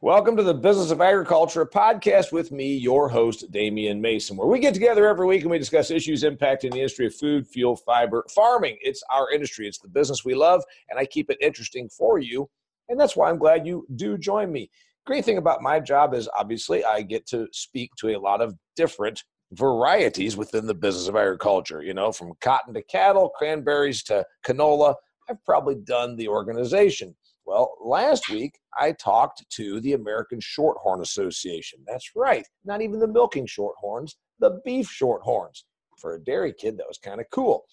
Welcome to the Business of Agriculture, podcast with me, your host, Damian Mason, where we get together every week and we discuss issues impacting the industry of food, fuel, fiber, farming. It's our industry, it's the business we love, and I keep it interesting for you. And that's why I'm glad you do join me. Great thing about my job is obviously I get to speak to a lot of different varieties within the business of agriculture, you know, from cotton to cattle, cranberries to canola. I've probably done the organization. Well, last week I talked to the American Shorthorn Association. That's right, not even the milking shorthorns, the beef shorthorns. For a dairy kid, that was kind of cool.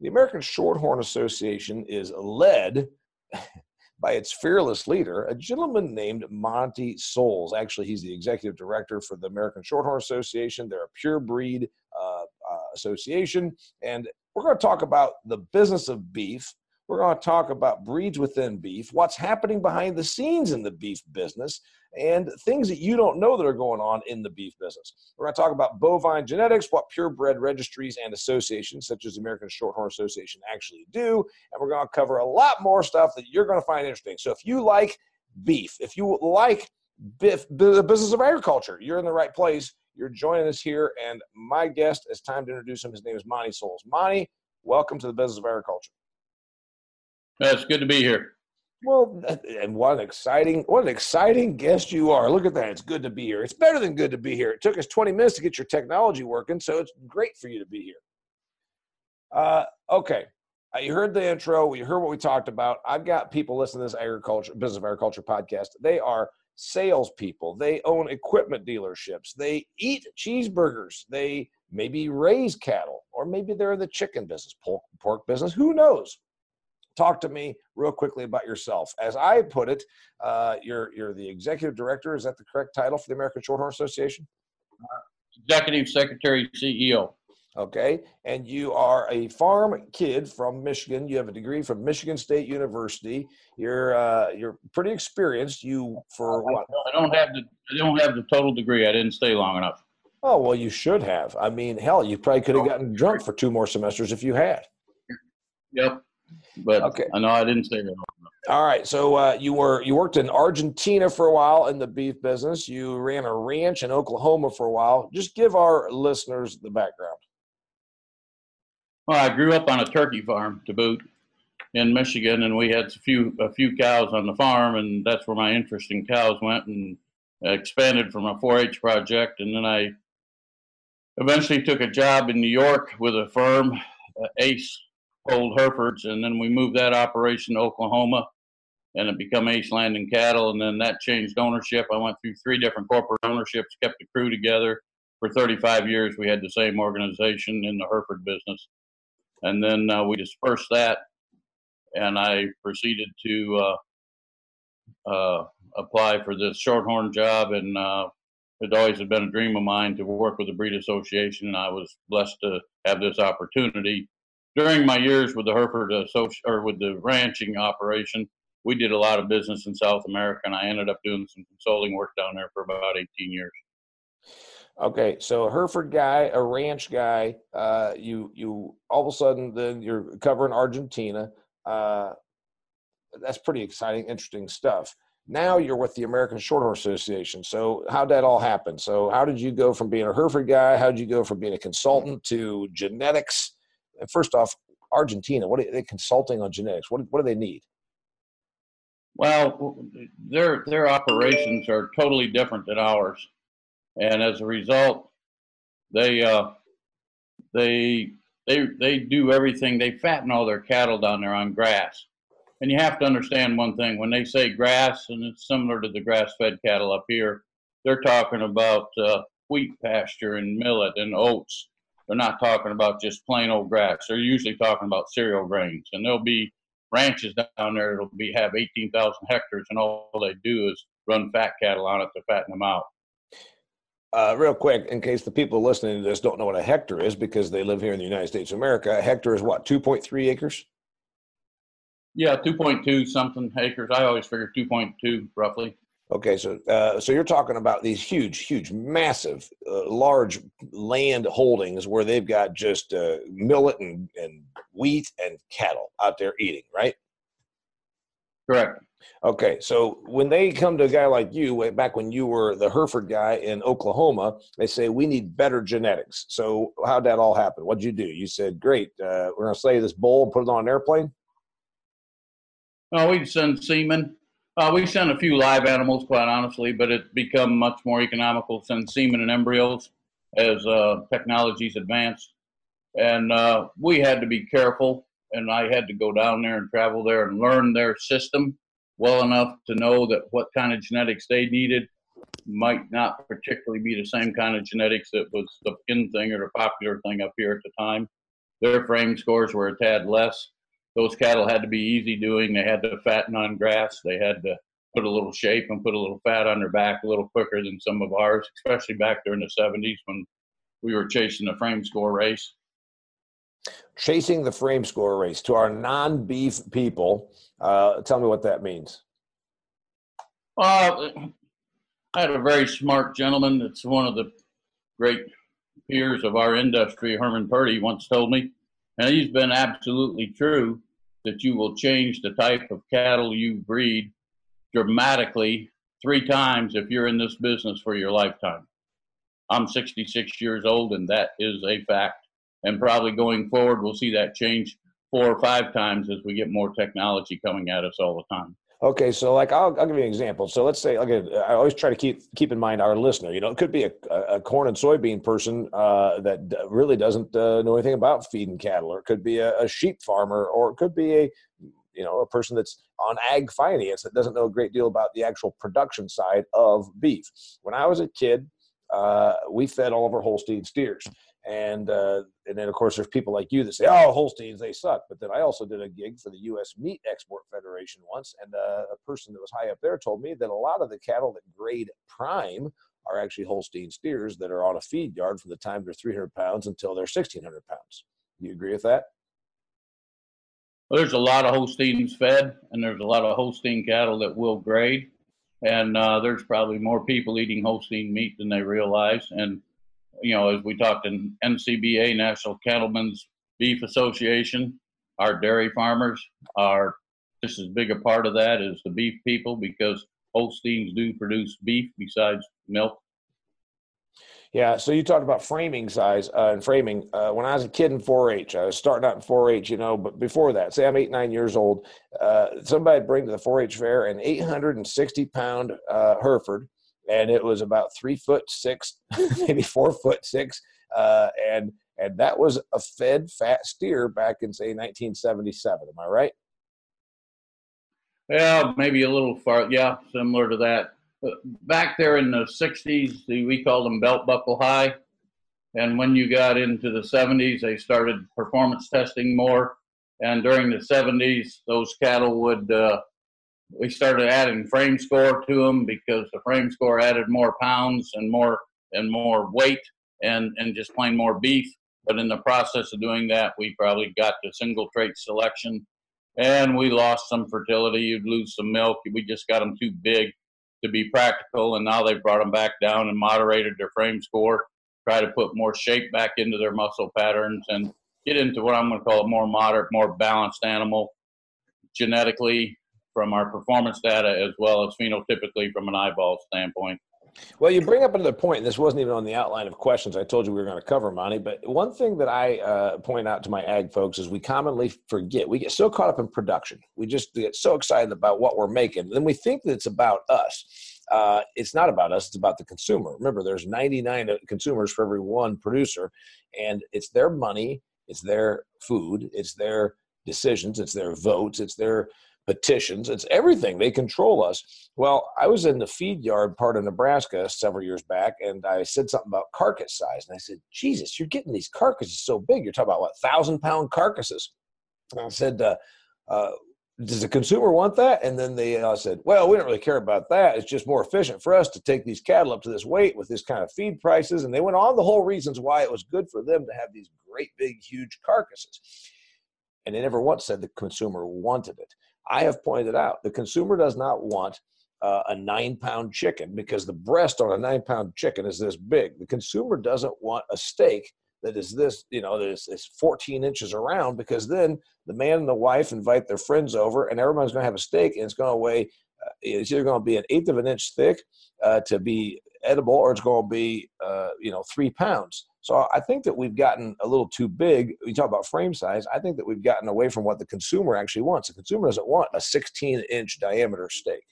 The American Shorthorn Association is led by its fearless leader, a gentleman named Montie Soules. Actually, he's the executive director for the American Shorthorn Association. They're a pure breed uh, uh, association. And we're going to talk about the business of beef we're going to talk about breeds within beef, what's happening behind the scenes in the beef business, and things that you don't know that are going on in the beef business. We're going to talk about bovine genetics, what purebred registries and associations, such as the American Shorthorn Association, actually do. And we're going to cover a lot more stuff that you're going to find interesting. So if you like beef, if you like the business of agriculture, you're in the right place. You're joining us here. And my guest, it's time to introduce him. His name is Montie Soules. Montie, welcome to the business of agriculture. It's good to be here. Well, and what an exciting, what an exciting guest you are. Look at that. It's good to be here. It's better than good to be here. It took us 20 minutes to get your technology working, so it's great for you to be here. Uh, okay. Uh, you heard the intro. You heard what we talked about. I've got people listening to this agriculture, business of agriculture podcast. They are salespeople. They own equipment dealerships. They eat cheeseburgers. They maybe raise cattle, or maybe they're in the chicken business, pork, pork business. Who knows? Talk to me real quickly about yourself. As I put it, uh, you're you're the executive director. Is that the correct title for the American Shorthorn Association? Executive Secretary, CEO. Okay, and you are a farm kid from Michigan. You have a degree from Michigan State University. You're uh, you're pretty experienced. You for what? I don't have the I don't have the total degree. I didn't stay long enough. Oh well, you should have. I mean, hell, you probably could have gotten drunk for two more semesters if you had. Yep. But okay. I know I didn't say that. All right. So uh, you were you worked in Argentina for a while in the beef business. You ran a ranch in Oklahoma for a while. Just give our listeners the background. Well, I grew up on a turkey farm to boot in Michigan, and we had a few a few cows on the farm, and that's where my interest in cows went, and expanded from a 4-H project, and then I eventually took a job in New York with a firm, uh, Ace old Herefords, and then we moved that operation to Oklahoma, and it became Ace Land and Cattle, and then that changed ownership. I went through three different corporate ownerships, kept the crew together for 35 years. We had the same organization in the Hereford business, and then uh, we dispersed that, and I proceeded to uh, uh, apply for this shorthorn job, and uh, it always had been a dream of mine to work with the breed association, and I was blessed to have this opportunity during my years with the Hereford Associ- or with the ranching operation, we did a lot of business in South America, and I ended up doing some consulting work down there for about 18 years. Okay, so a Hereford guy, a ranch guy, uh, you you all of a sudden then you're covering Argentina. Uh, that's pretty exciting, interesting stuff. Now you're with the American Shorthorn Association. So how did that all happen? So how did you go from being a Hereford guy? How did you go from being a consultant to genetics? First off, Argentina, what are they consulting on genetics? What, what do they need? Well, their their operations are totally different than ours, and as a result, they uh, they they they do everything. They fatten all their cattle down there on grass, and you have to understand one thing: when they say grass, and it's similar to the grass-fed cattle up here, they're talking about uh, wheat pasture and millet and oats they're not talking about just plain old grass. They're usually talking about cereal grains, and there'll be ranches down there that'll be have 18,000 hectares, and all they do is run fat cattle on it to fatten them out. Uh, real quick, in case the people listening to this don't know what a hectare is because they live here in the United States of America, a hectare is what, 2.3 acres? Yeah, 2.2 something acres. I always figure 2.2 roughly. Okay, so uh, so you're talking about these huge, huge, massive, uh, large land holdings where they've got just uh, millet and, and wheat and cattle out there eating, right? Correct. Okay, so when they come to a guy like you, way back when you were the Hereford guy in Oklahoma, they say we need better genetics. So how'd that all happen? What'd you do? You said, "Great, uh, we're going to slay this bull and put it on an airplane." Oh, we send semen. Uh, we sent a few live animals, quite honestly, but it's become much more economical to send semen and embryos as uh, technologies advanced. And uh, we had to be careful, and I had to go down there and travel there and learn their system well enough to know that what kind of genetics they needed might not particularly be the same kind of genetics that was the in thing or the popular thing up here at the time. Their frame scores were a tad less those cattle had to be easy doing. They had to fatten on grass. They had to put a little shape and put a little fat on their back a little quicker than some of ours, especially back during the 70s when we were chasing the frame score race. Chasing the frame score race to our non beef people. Uh, tell me what that means. Uh, I had a very smart gentleman that's one of the great peers of our industry, Herman Purdy, once told me and he's been absolutely true that you will change the type of cattle you breed dramatically three times if you're in this business for your lifetime. I'm 66 years old, and that is a fact. And probably going forward, we'll see that change four or five times as we get more technology coming at us all the time. Okay, so like I'll, I'll give you an example. So let's say okay, I always try to keep keep in mind our listener. You know, it could be a, a corn and soybean person uh, that really doesn't uh, know anything about feeding cattle, or it could be a, a, sheep farmer, or it could be a you know a person that's on ag finance that doesn't know a great deal about the actual production side of beef. When I was a kid, uh, we fed all of our Holstein steers. And uh, and then of course there's people like you that say, "Oh, Holsteins they suck." But then I also did a gig for the U.S. Meat Export Federation once, and uh, a person that was high up there told me that a lot of the cattle that grade prime are actually Holstein steers that are on a feed yard from the time they're 300 pounds until they're 1,600 pounds. Do you agree with that? Well, there's a lot of Holsteins fed, and there's a lot of Holstein cattle that will grade, and uh, there's probably more people eating Holstein meat than they realize, and you know, as we talked in NCBA, National Cattlemen's Beef Association, our dairy farmers are just as big a part of that as the beef people because Holsteins do produce beef besides milk. Yeah, so you talked about framing size uh, and framing. Uh, when I was a kid in 4-H, I was starting out in 4-H, you know, but before that, say I'm eight, nine years old, uh, somebody bring to the 4-H fair an 860 pound uh, Hereford and it was about three foot six, maybe four foot six, uh, and and that was a fed fat steer back in say 1977. Am I right? Yeah, maybe a little far. Yeah, similar to that. Back there in the 60s, we called them belt buckle high. And when you got into the 70s, they started performance testing more. And during the 70s, those cattle would uh, we started adding frame score to them because the frame score added more pounds and more and more weight and and just plain more beef. But in the process of doing that, we probably got to single trait selection, and we lost some fertility. You'd lose some milk. We just got them too big to be practical, and now they've brought them back down and moderated their frame score. Try to put more shape back into their muscle patterns and get into what I'm going to call a more moderate, more balanced animal genetically from our performance data as well as phenotypically from an eyeball standpoint. Well, you bring up another point, and this wasn't even on the outline of questions I told you we were going to cover, Montie. But one thing that I uh, point out to my ag folks is we commonly forget. We get so caught up in production. We just get so excited about what we're making. Then we think that it's about us. Uh, it's not about us, it's about the consumer. Remember, there's 99 consumers for every one producer, and it's their money, it's their food, it's their decisions, it's their votes, it's their petitions. It's everything. They control us. Well, I was in the feed yard part of Nebraska several years back, and I said something about carcass size. And I said, Jesus, you're getting these carcasses so big. You're talking about what, thousand pound carcasses. And I said, uh, uh, does the consumer want that? And then they uh, said, well, we don't really care about that. It's just more efficient for us to take these cattle up to this weight with this kind of feed prices. And they went on the whole reasons why it was good for them to have these great, big, huge carcasses. And they never once said the consumer wanted it. I have pointed out the consumer does not want uh, a nine pound chicken because the breast on a nine pound chicken is this big. The consumer doesn't want a steak that is this, you know, that is, is 14 inches around because then the man and the wife invite their friends over and everyone's going to have a steak and it's going to weigh, uh, it's either going to be an eighth of an inch thick uh, to be edible or it's going to be, uh, you know, three pounds. So I think that we've gotten a little too big. We talk about frame size. I think that we've gotten away from what the consumer actually wants. The consumer doesn't want a 16 inch diameter steak.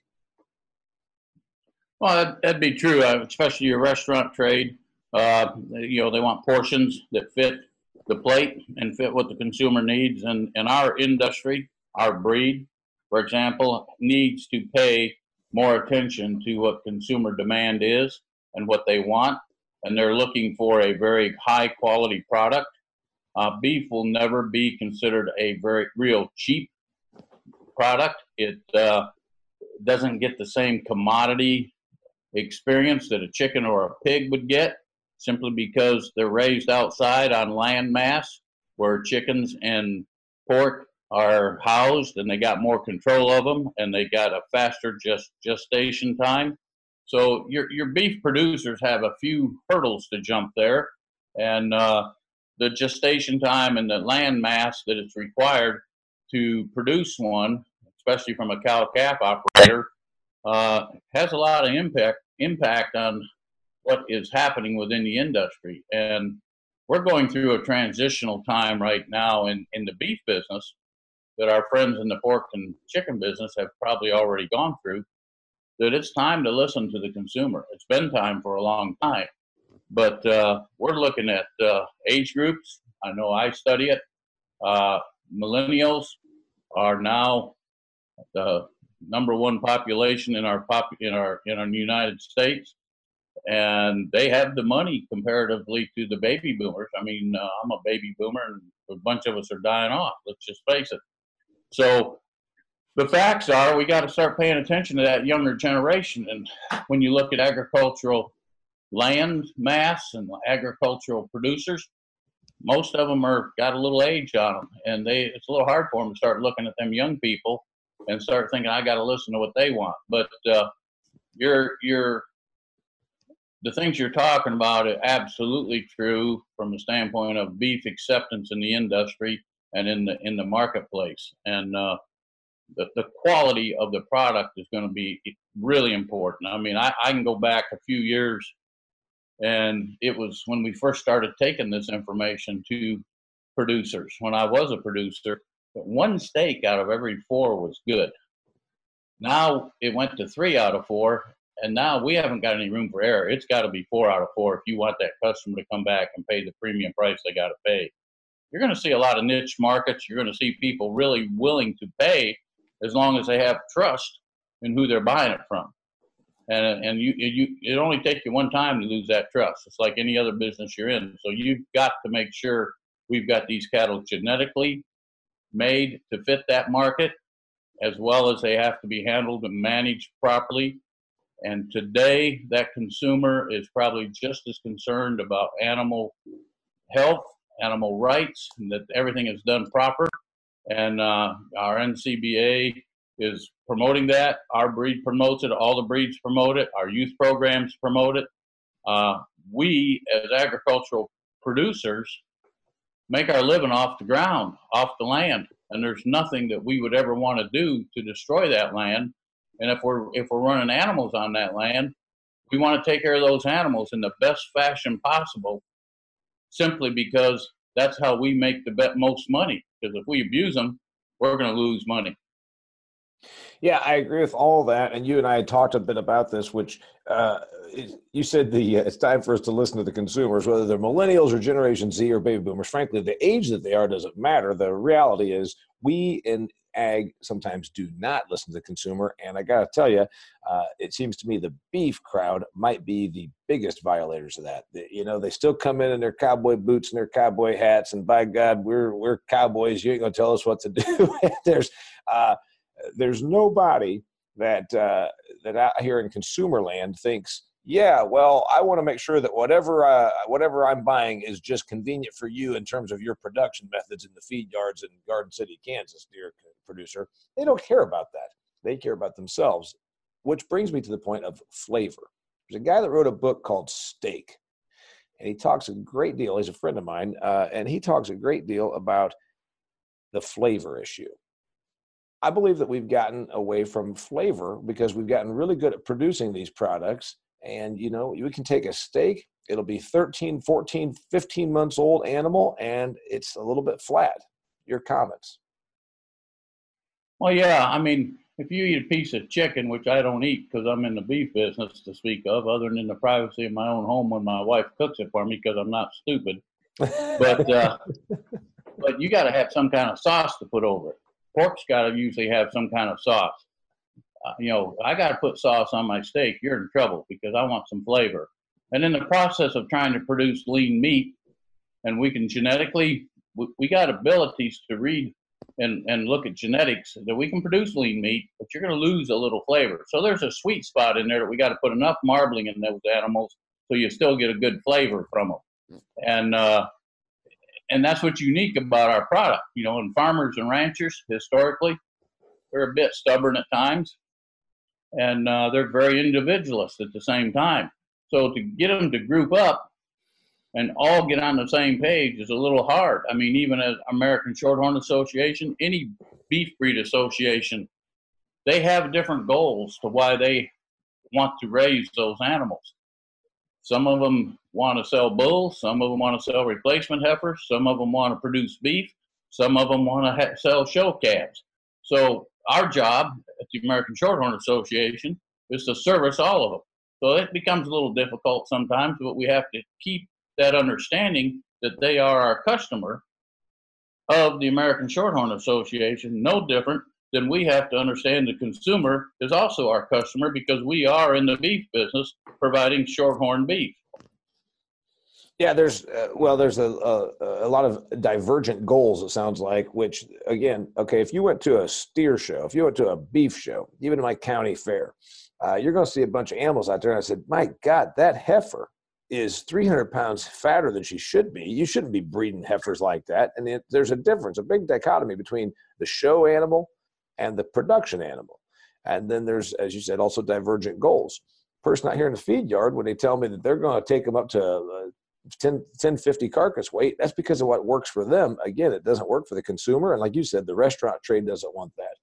Well, that'd, be true, uh, especially your restaurant trade. Uh, you know, they want portions that fit the plate and fit what the consumer needs. And, and our industry, our breed, for example, needs to pay more attention to what consumer demand is and what they want. And they're looking for a very high quality product. Uh, beef will never be considered a very real cheap product. It uh, doesn't get the same commodity experience that a chicken or a pig would get simply because they're raised outside on land mass where chickens and pork are housed and they got more control of them and they got a faster just gestation time. So your your beef producers have a few hurdles to jump there, and uh, the gestation time and the land mass that is required to produce one, especially from a cow calf operator, uh, has a lot of impact impact on what is happening within the industry. And we're going through a transitional time right now in, in the beef business that our friends in the pork and chicken business have probably already gone through. That it's time to listen to the consumer. It's been time for a long time, but uh, we're looking at uh, age groups. I know I study it. Uh, millennials are now the number one population in our pop in our in our United States, and they have the money comparatively to the baby boomers. I mean, uh, I'm a baby boomer, and a bunch of us are dying off. Let's just face it. So the facts are we got to start paying attention to that younger generation. And when you look at agricultural land mass and agricultural producers, most of them are got a little age on them, and they it's a little hard for them to start looking at them young people and start thinking I got to listen to what they want. But uh, you're the things you're talking about are absolutely true from the standpoint of beef acceptance in the industry and in the in the marketplace. And uh, the, the quality of the product is going to be really important. I mean, I, I can go back a few years, and it was when we first started taking this information to producers. When I was a producer, one steak out of every four was good. Now it went to three out of four, and now we haven't got any room for error. It's got to be four out of four if you want that customer to come back and pay the premium price they got to pay. You're going to see a lot of niche markets. You're going to see people really willing to pay as long as they have trust in who they're buying it from. And, and you, you, it only takes you one time to lose that trust. It's like any other business you're in. So you've got to make sure we've got these cattle genetically made to fit that market, as well as they have to be handled and managed properly. And today, that consumer is probably just as concerned about animal health, animal rights, and that everything is done proper. And uh, our NCBA is promoting that. Our breed promotes it. All the breeds promote it. Our youth programs promote it. Uh, we, as agricultural producers, make our living off the ground, off the land. And there's nothing that we would ever want to do to destroy that land. And if we're if we're running animals on that land, we want to take care of those animals in the best fashion possible, simply because that's how we make the bet most money. Because if we abuse them, we're going to lose money. Yeah, I agree with all that. And you and I had talked a bit about this, which uh, you said the uh, it's time for us to listen to the consumers, whether they're millennials or Generation Z or baby boomers. Frankly, the age that they are doesn't matter. The reality is, we in ag sometimes do not listen to the consumer. And I got to tell you, uh, it seems to me the beef crowd might be the biggest violators of that. You know, they still come in in their cowboy boots and their cowboy hats, and by God, we're we're cowboys. You ain't gonna tell us what to do. there's uh, there's nobody that uh, that out here in consumer land thinks yeah well i want to make sure that whatever uh, whatever i'm buying is just convenient for you in terms of your production methods in the feed yards in garden city kansas dear producer they don't care about that they care about themselves which brings me to the point of flavor there's a guy that wrote a book called steak and he talks a great deal. He's a friend of mine, uh, and he talks a great deal about the flavor issue. I believe that we've gotten away from flavor because we've gotten really good at producing these products. And, you know, we can take a steak, it'll be 13, 14, 15 months old animal, and it's a little bit flat. Your comments? Well, yeah. I mean, if you eat a piece of chicken, which I don't eat because I'm in the beef business to speak of, other than in the privacy of my own home when my wife cooks it for me because I'm not stupid. But uh, but you got to have some kind of sauce to put over it. Pork's got to usually have some kind of sauce. Uh, you know, I got to put sauce on my steak. You're in trouble because I want some flavor. And in the process of trying to produce lean meat, and we can genetically, we, we got abilities to read and, and look at genetics that we can produce lean meat, but you're going to lose a little flavor. So there's a sweet spot in there that we got to put enough marbling in those animals so you still get a good flavor from them. And uh, and that's what's unique about our product. You know, and farmers and ranchers historically, they're a bit stubborn at times, and uh, they're very individualist at the same time. So to get them to group up and all get on the same page is a little hard. I mean, even as American Shorthorn Association, any beef breed association, they have different goals to why they want to raise those animals. Some of them want to sell bulls. Some of them want to sell replacement heifers. Some of them want to produce beef. Some of them want to ha- sell show calves. So our job at the American Shorthorn Association is to service all of them. So it becomes a little difficult sometimes, but we have to keep that understanding that they are our customer of the American Shorthorn Association, no different than we have to understand the consumer is also our customer because we are in the beef business providing shorthorn beef. Yeah, there's uh, well, there's a, a, a lot of divergent goals. It sounds like. Which again, okay, if you went to a steer show, if you went to a beef show, even my county fair, uh, you're going to see a bunch of animals out there. And I said, my God, that heifer is 300 pounds fatter than she should be. You shouldn't be breeding heifers like that. And it, there's a difference, a big dichotomy between the show animal and the production animal. And then there's, as you said, also divergent goals. Person out here in the feed yard, when they tell me that they're going to take them up to uh, 10, 10, 50 carcass weight, that's because of what works for them. Again, it doesn't work for the consumer. And like you said, the restaurant trade doesn't want that.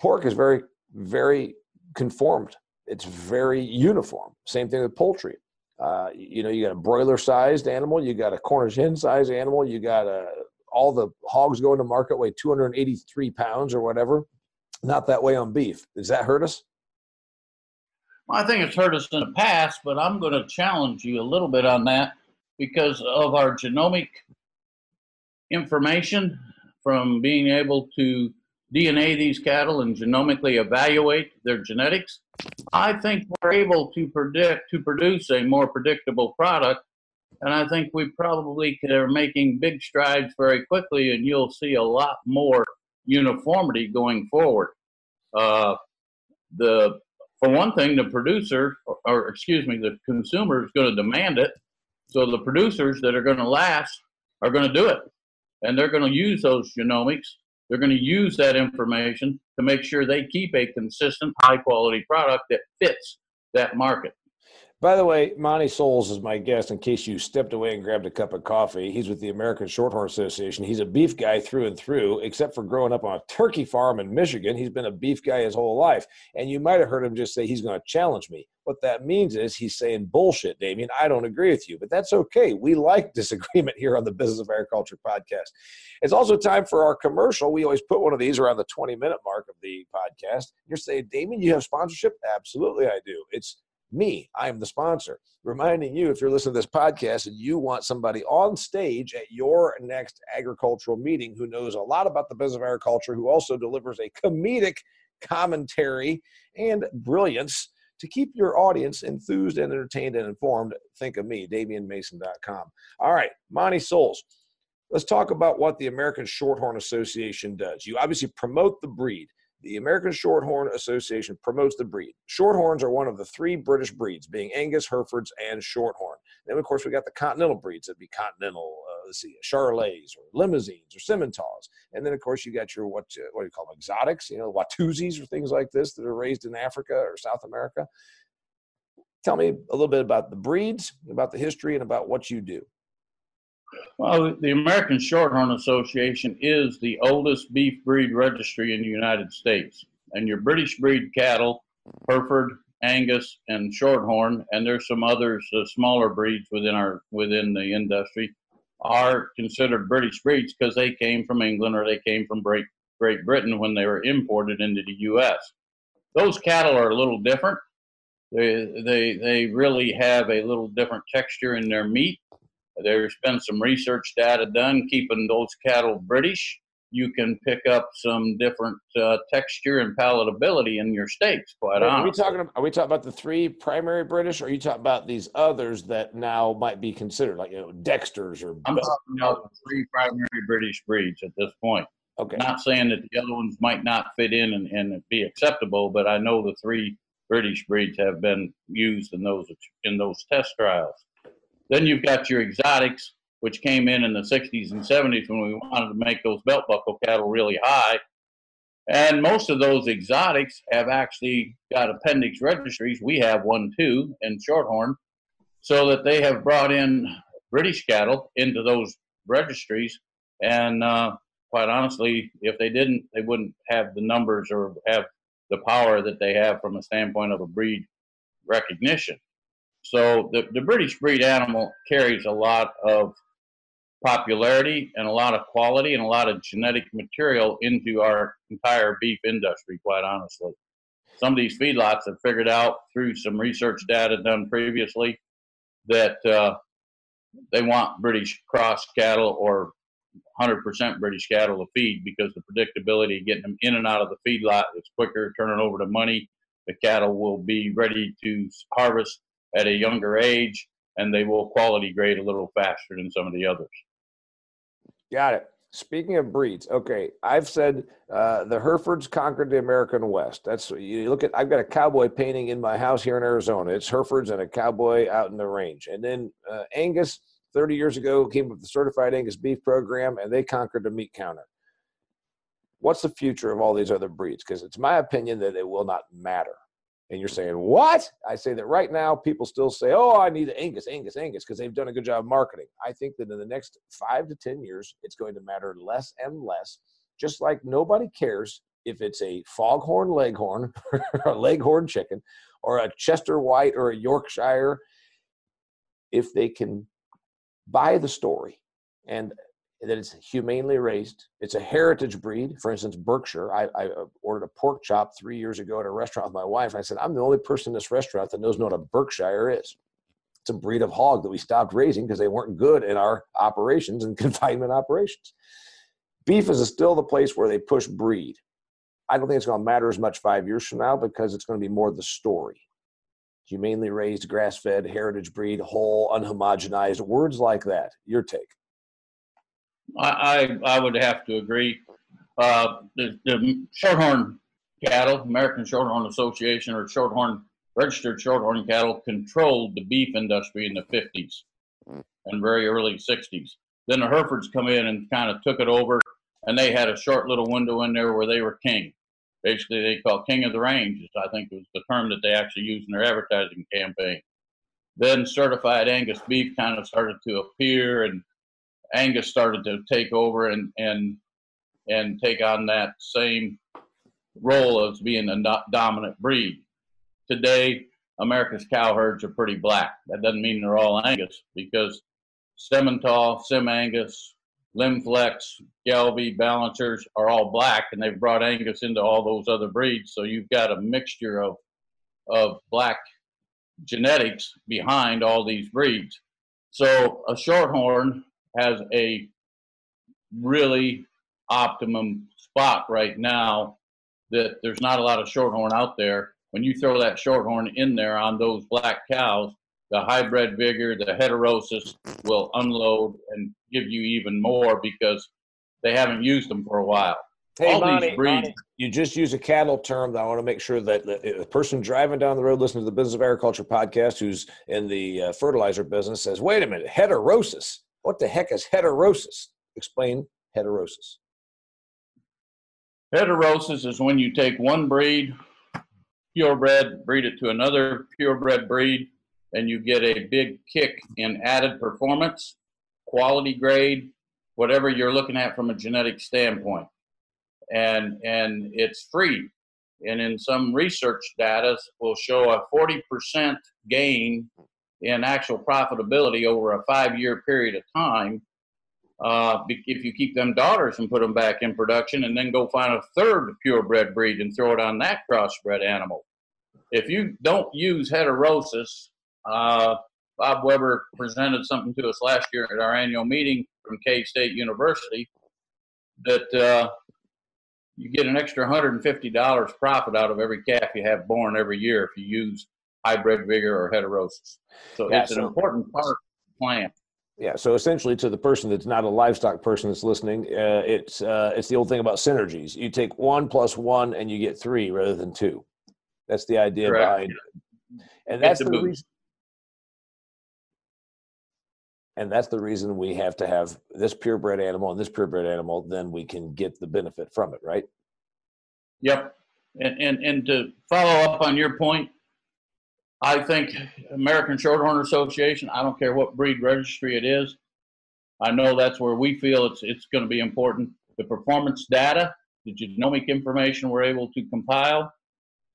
Pork is very, very conformed. It's very uniform. Same thing with poultry. Uh, you know, you got a broiler sized animal, you got a Cornish hen sized animal, you got a all the hogs going to market weigh 283 pounds or whatever. Not that way on beef. Does that hurt us? I think it's hurt us in the past, but I'm going to challenge you a little bit on that because of our genomic information from being able to DNA these cattle and genomically evaluate their genetics. I think we're able to predict to produce a more predictable product and I think we probably are making big strides very quickly, and you'll see a lot more uniformity going forward. Uh, the for one thing, the producer, or, or excuse me, the consumer is going to demand it. So the producers that are going to last are going to do it, and they're going to use those genomics. They're going to use that information to make sure they keep a consistent, high quality product that fits that market. By the way, Montie Soules is my guest in case you stepped away and grabbed a cup of coffee. He's with the American Shorthorn Association. He's a beef guy through and through, except for growing up on a turkey farm in Michigan. He's been a beef guy his whole life. And you might have heard him just say he's going to challenge me. What that means is he's saying bullshit, Damian. I don't agree with you, but that's okay. We like disagreement here on the Business of Agriculture podcast. It's also time for our commercial. We always put one of these around the 20 minute mark of the podcast. You're saying, Damian, you have sponsorship? Absolutely, I do. It's me. I am the sponsor. Reminding you, if you're listening to this podcast and you want somebody on stage at your next agricultural meeting who knows a lot about the business of agriculture, who also delivers a comedic commentary and brilliance to keep your audience enthused and entertained and informed, think of me, DamianMason.com. All right, Montie Soules. Let's talk about what the American Shorthorn Association does. You obviously promote the breed the American Shorthorn Association promotes the breed. Shorthorns are one of the three British breeds, being Angus, Herefords, and Shorthorn. Then, of course, we got the Continental breeds. That'd be Continental, uh, let's see, Charolais or Limousines or Simmentals. And then, of course, you got your what, uh, what do you call them, exotics, you know, Watusis or things like this that are raised in Africa or South America. Tell me a little bit about the breeds, about the history, and about what you do. Well, the American Shorthorn Association is the oldest beef breed registry in the United States. And your British breed cattle, Hereford, Angus, and Shorthorn, and there's some others, uh, smaller breeds within our within the industry, are considered British breeds because they came from England or they came from Great, Great Britain when they were imported into the U.S. Those cattle are a little different. They, they, they really have a little different texture in their meat. There's been some research data done keeping those cattle British. You can pick up some different uh, texture and palatability in your steaks. Quite honestly, are we talking? About, are we talking about the three primary British, or are you talking about these others that now might be considered, like you know, Dexters or? I'm talking about the three primary British breeds at this point. Okay. Not saying that the other ones might not fit in and, and be acceptable, but I know the three British breeds have been used in those in those test trials. Then you've got your exotics, which came in in the 60s and 70s when we wanted to make those belt buckle cattle really high. And most of those exotics have actually got appendix registries. We have one too in Shorthorn, so that they have brought in British cattle into those registries. And uh, quite honestly, if they didn't, they wouldn't have the numbers or have the power that they have from a standpoint of a breed recognition. So the, the British breed animal carries a lot of popularity and a lot of quality and a lot of genetic material into our entire beef industry, quite honestly. Some of these feedlots have figured out through some research data done previously that uh, they want British cross cattle or 100% British cattle to feed because the predictability of getting them in and out of the feedlot is quicker, turning over the money. The cattle will be ready to harvest at a younger age, and they will quality grade a little faster than some of the others. Got it. Speaking of breeds, okay, I've said uh, the Herefords conquered the American West. That's you look at. I've got a cowboy painting in my house here in Arizona. It's Herefords and a cowboy out in the range, and then uh, Angus 30 years ago came up with the certified Angus beef program and they conquered the meat counter. What's the future of all these other breeds? Because it's my opinion that it will not matter. And you're saying, what? I say that right now, people still say, oh, I need Angus, Angus, Angus, because they've done a good job marketing. I think that in the next five to 10 years, it's going to matter less and less, just like nobody cares if it's a foghorn leghorn or a leghorn chicken or a Chester White or a Yorkshire. If they can buy the story and that it's humanely raised. It's a heritage breed. For instance, Berkshire. I, I, uh, ordered a pork chop three years ago at a restaurant with my wife. And I said, I'm the only person in this restaurant that knows what a Berkshire is. It's a breed of hog that we stopped raising because they weren't good in our operations and confinement operations. Beef is still the place where they push breed. I don't think it's going to matter as much five years from now because it's going to be more the story humanely raised, grass fed, heritage breed, whole, unhomogenized, words like that. Your take. I, I, I would have to agree. Uh, the, the Shorthorn cattle, American Shorthorn Association or Shorthorn registered Shorthorn cattle controlled the beef industry in the 50s and very early 60s. Then the Herefords come in and kind of took it over, and they had a short little window in there where they were king basically they called king of the ranges i think was the term that they actually used in their advertising campaign then certified angus beef kind of started to appear and angus started to take over and and and take on that same role as being a dominant breed today america's cow herds are pretty black that doesn't mean they're all angus because simmental sim angus Lim-Flex, Gelbvieh, Balancers are all black, and they've brought Angus into all those other breeds. So you've got a mixture of of black genetics behind all these breeds. So a Shorthorn has a really optimum spot right now that there's not a lot of Shorthorn out there. When you throw that Shorthorn in there on those black cows, the hybrid vigor, the heterosis will unload and give you even more because they haven't used them for a while. Hey, All Montie, breeds, Montie, you just use a cattle term that I want to make sure that the person driving down the road listening to the Business of Agriculture podcast who's in the uh, fertilizer business says, wait a minute, heterosis. What the heck is heterosis? Explain heterosis. Heterosis is when you take one breed purebred, breed it to another purebred breed, and you get a big kick in added performance, quality grade, whatever you're looking at from a genetic standpoint. And, and it's free. And in some research data will show a 40% gain in actual profitability over a five year period of time uh, if you keep them daughters and put them back in production and then go find a third purebred breed and throw it on that crossbred animal. If you don't use heterosis, uh, Bob Weaber presented something to us last year at our annual meeting from K State University that uh, you get an extra $150 profit out of every calf you have born every year if you use hybrid vigor or heterosis. So yeah, it's so, an important part of the plan. Yeah. So essentially, to the person that's not a livestock person that's listening, uh, it's uh, it's the old thing about synergies. You take one plus one and you get three rather than two. That's the idea Correct. behind it. And that's the reason. And that's the reason we have to have this purebred animal and this purebred animal. Then we can get the benefit from it, right? Yep. And and and to follow up on your point, I think American Shorthorn Association, I don't care what breed registry it is, I know that's where we feel it's, it's going to be important. The performance data, the genomic information we're able to compile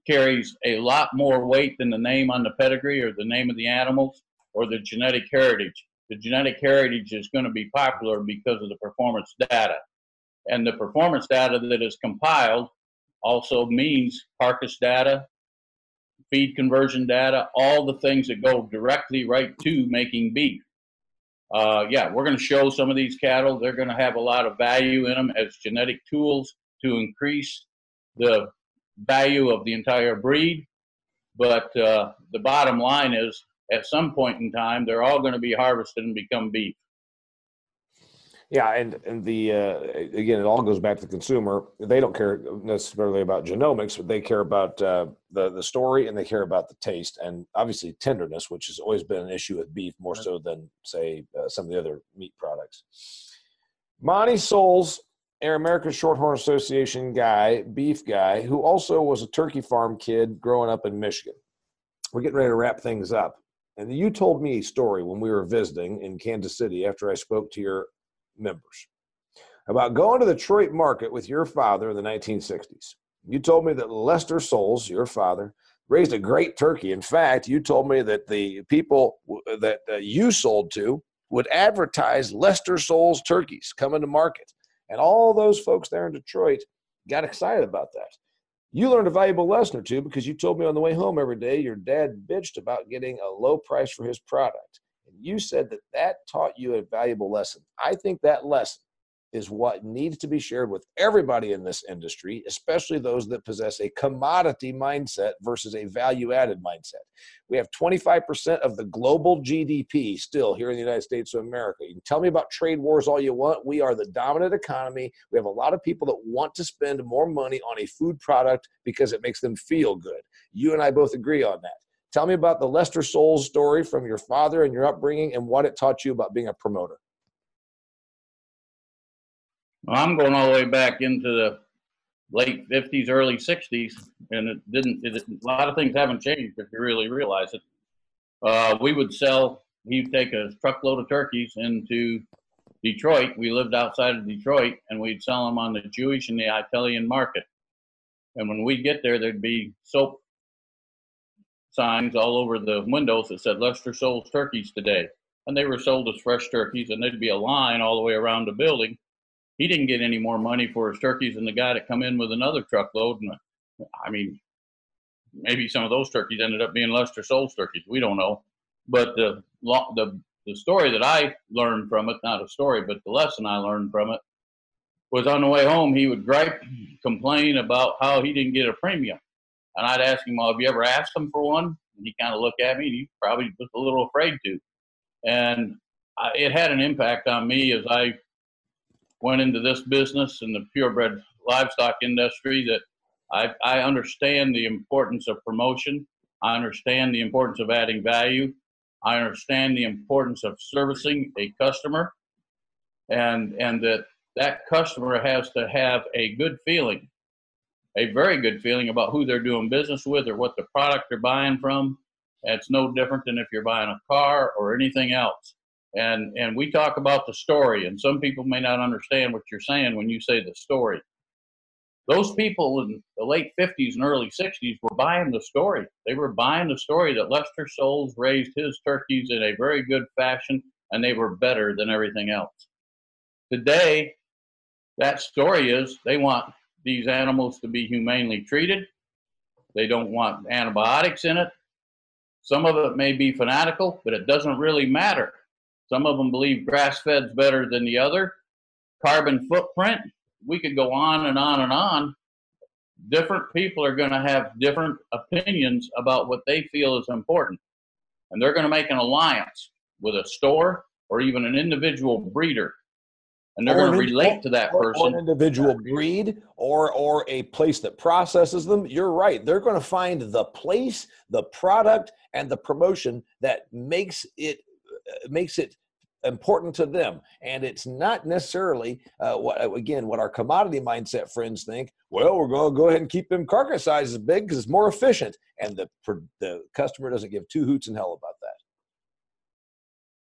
carries a lot more weight than the name on the pedigree or the name of the animals or the genetic heritage. The genetic heritage is going to be popular because of the performance data. And the performance data that is compiled also means carcass data, feed conversion data, all the things that go directly right to making beef. Uh, yeah, we're going to show some of these cattle. They're going to have a lot of value in them as genetic tools to increase the value of the entire breed. But uh, the bottom line is, at some point in time, they're all going to be harvested and become beef. Yeah, and and the uh, again, it all goes back to the consumer. They don't care necessarily about genomics, but they care about uh, the the story and they care about the taste and obviously tenderness, which has always been an issue with beef more so than say uh, some of the other meat products. Montie Soules, Air American Shorthorn Association guy, beef guy, who also was a turkey farm kid growing up in Michigan. We're getting ready to wrap things up. And you told me a story when we were visiting in Kansas City after I spoke to your members about going to the Detroit market with your father in the 1960s. You told me that Lester Soules, your father, raised a great turkey. In fact, you told me that the people that uh, you sold to would advertise Lester Soules turkeys coming to market. And all those folks there in Detroit got excited about that. You learned a valuable lesson or two because you told me on the way home every day your dad bitched about getting a low price for his product you said that that taught you a valuable lesson. I think that lesson is what needs to be shared with everybody in this industry, especially those that possess a commodity mindset versus a value added mindset. We have 25% of the global GDP still here in the United States of America. You can tell me about trade wars all you want. We are the dominant economy. We have a lot of people that want to spend more money on a food product because it makes them feel good. You and I both agree on that. Tell me about the Lester Soules story from your father and your upbringing and what it taught you about being a promoter. Well, I'm going all the way back into the late 50s, early 60s, and it didn't, it, a lot of things haven't changed if you really realize it. Uh, we would sell, he'd take a truckload of turkeys into Detroit. We lived outside of Detroit, and we'd sell them on the Jewish and the Italian market. And when we get there, there'd be soap signs all over the windows that said Lester Soules turkeys today. And they were sold as fresh turkeys, and there'd be a line all the way around the building. He didn't get any more money for his turkeys than the guy that come in with another truckload. And I mean, maybe some of those turkeys ended up being Lester sold turkeys. We don't know. But the the the story that I learned from it, not a story, but the lesson I learned from it, was on the way home he would gripe, complain about how he didn't get a premium. And I'd ask him, well, have you ever asked him for one? And he kind of looked at me and he probably was a little afraid to. And I, it had an impact on me as I went into this business in the purebred livestock industry that I, I understand the importance of promotion. I understand the importance of adding value. I understand the importance of servicing a customer and, and that that customer has to have a good feeling a very good feeling about who they're doing business with or what the product they're buying from. It's no different than if you're buying a car or anything else. And and we talk about the story, and some people may not understand what you're saying when you say the story. Those people in the late 50s and early 60s were buying the story. They were buying the story that Lester Soules raised his turkeys in a very good fashion and they were better than everything else. Today, that story is they want these animals to be humanely treated. They don't want antibiotics in it. Some of it may be fanatical, but it doesn't really matter. Some of them believe grass fed's better than the other. Carbon footprint, we could go on and on and on. Different people are going to have different opinions about what they feel is important. And they're going to make an alliance with a store or even an individual breeder. And they're going to relate to that person. Or an individual breed or, or a place that processes them. You're right. They're going to find the place, the product, and the promotion that makes it uh, makes it important to them and it's not necessarily uh, what again what our commodity mindset friends think well we're going to go ahead and keep them carcass sizes big because it's more efficient and the the customer doesn't give two hoots in hell about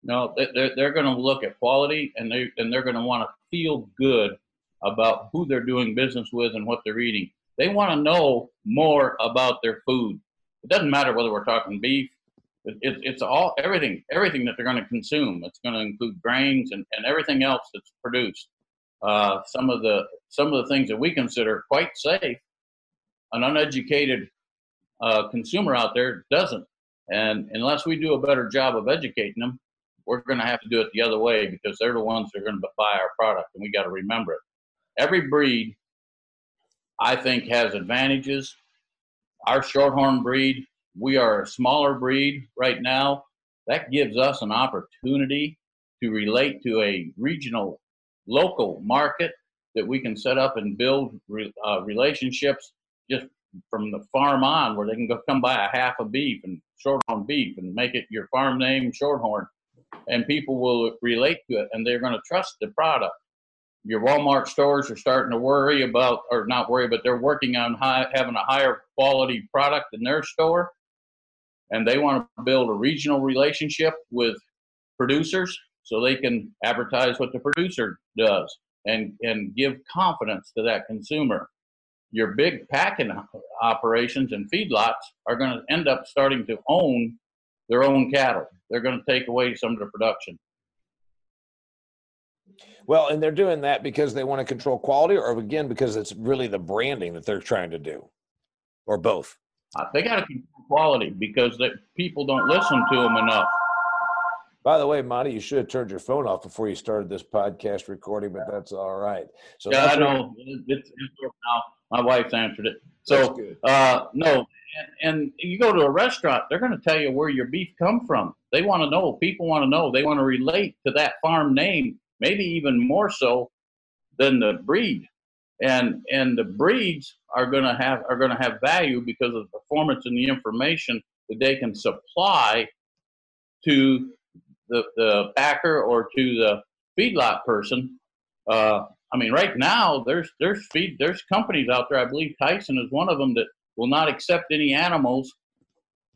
no they're, they're going to look at quality and they and they're going to want to feel good about who they're doing business with and what they're eating they want to know more about their food it doesn't matter whether we're talking beef it, it, it's all everything everything that they're going to consume. It's going to include grains and, and everything else that's produced. Uh, some of the some of the things that we consider quite safe, an uneducated uh, consumer out there doesn't. And unless we do a better job of educating them, we're going to have to do it the other way because they're the ones that are going to buy our product, and we got to remember it. Every breed, I think, has advantages. Our shorthorn breed we are a smaller breed right now. That gives us an opportunity to relate to a regional, local market that we can set up and build re, uh, relationships just from the farm on, where they can go come buy a half a beef and shorthorn beef and make it your farm name shorthorn, and people will relate to it and they're going to trust the product your Walmart stores are starting to worry about, or not worry, but they're working on high, having a higher quality product in their store and they want to build a regional relationship with producers so they can advertise what the producer does and, and give confidence to that consumer. Your big packing operations and feedlots are going to end up starting to own their own cattle. They're going to take away some of the production. Well, and they're doing that because they want to control quality, or again, because it's really the branding that they're trying to do, or both. Uh, they got to control quality because the people don't listen to them enough. By the way, Montie, you should have turned your phone off before you started this podcast recording, but that's all right. So yeah, I know it's, it's now. My wife's answered it. So uh, no, and, and, you go to a restaurant, they're going to tell you where your beef come from. They want to know. People want to know. They want to relate to that farm name, maybe even more so than the breed and and the breeds are going to have are going to have value because of the performance and the information that they can supply to the the packer or to the feedlot person. Uh, I mean, right now there's there's feed there's companies out there. I believe Tyson is one of them that will not accept any animals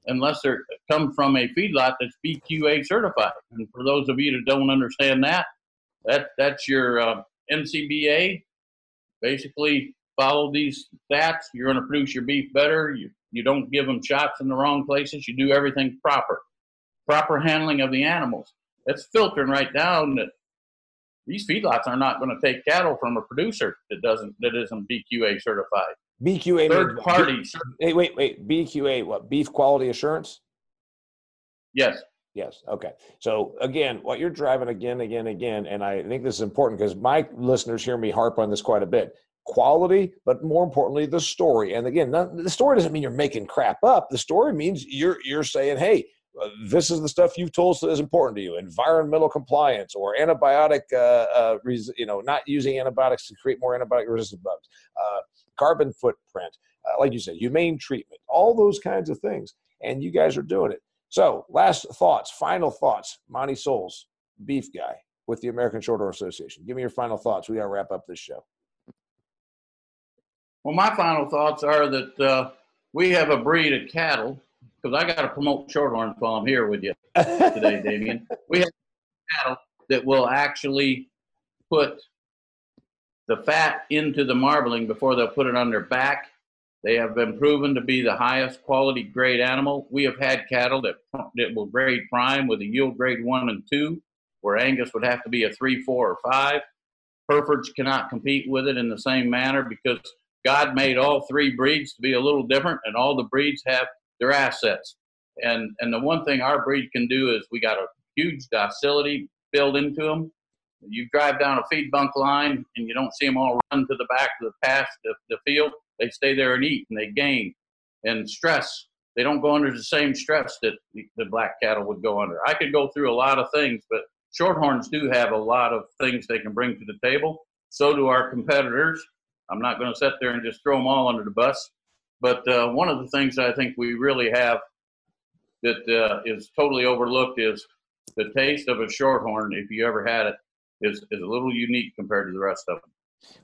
unless they come from a feedlot that's BQA certified. And for those of you that don't understand that, that that's your uh, NCBA basically follow these stats. You're going to produce your beef better. You, you don't give them shots in the wrong places. You do everything proper. Proper handling of the animals. It's filtering right down that these feedlots are not going to take cattle from a producer that doesn't that isn't BQA certified. BQA third party. Hey, wait, wait. BQA what? Beef quality assurance. Yes. Yes. Okay. So again, what you're driving again, again, again, and I think this is important because my listeners hear me harp on this quite a bit. Quality, but more importantly, the story. And again, not, the story doesn't mean you're making crap up. The story means you're you're saying, "Hey, uh, this is the stuff you've told us is important to you: environmental compliance or antibiotic, uh, uh, you know, not using antibiotics to create more antibiotic-resistant bugs, uh, carbon footprint, uh, like you said, humane treatment, all those kinds of things. And you guys are doing it. So, last thoughts, final thoughts. Montie Soules beef guy with the American Shorthorn Association. Give me your final thoughts. We got to wrap up this show. Well, my final thoughts are that we have a breed of cattle because I got to promote Shorthorn Farm here with you today, Damian. We have cattle that will actually put the fat into the marbling before they'll put it on their back. They have been proven to be the highest quality grade animal. We have had cattle that, that will grade prime with a yield grade one and two, where Angus would have to be a three, four, or five. Herefords cannot compete with it in the same manner because God made all three breeds to be a little different, and all the breeds have their assets. And and the one thing our breed can do is we got a huge docility built into them. You drive down a feed bunk line and you don't see them all run to the back of the past the, the field. They stay there and eat and they gain. And stress, they don't go under the same stress that the black cattle would go under. I could go through a lot of things, but shorthorns do have a lot of things they can bring to the table. So do our competitors. I'm not going to sit there and just throw them all under the bus. But uh, one of the things I think we really have that uh, is totally overlooked is the taste of a shorthorn. If you ever had it, is is a little unique compared to the rest of them.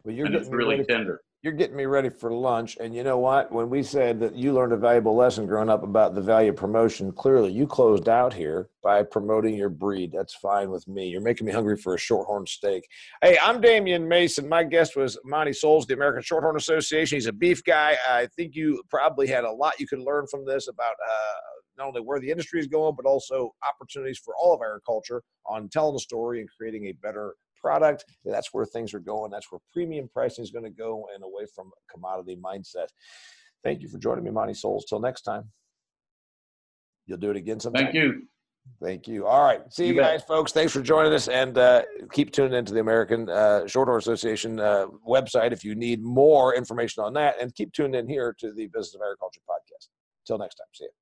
Well, you're and it's really tender you're getting me ready for lunch. And you know what? When we said that you learned a valuable lesson growing up about the value of promotion, clearly you closed out here by promoting your breed. That's fine with me. You're making me hungry for a shorthorn steak. Hey, I'm Damian Mason. My guest was Montie Soules, the American Shorthorn Association. He's a beef guy. I think you probably had a lot you could learn from this about uh, not only where the industry is going, but also opportunities for all of agriculture on telling the story and creating a better product. That's where things are going. That's where premium pricing is going to go and away from commodity mindset. Thank you for joining me, Montie Soules. Till next time. You'll do it again sometime. Thank you. Thank you. All right. See you, you guys, folks. Thanks for joining us. And uh, keep tuning into the American uh, Shorthorn Association uh, website if you need more information on that. And keep tuned in here to the Business of Agriculture podcast. Till next time. See you.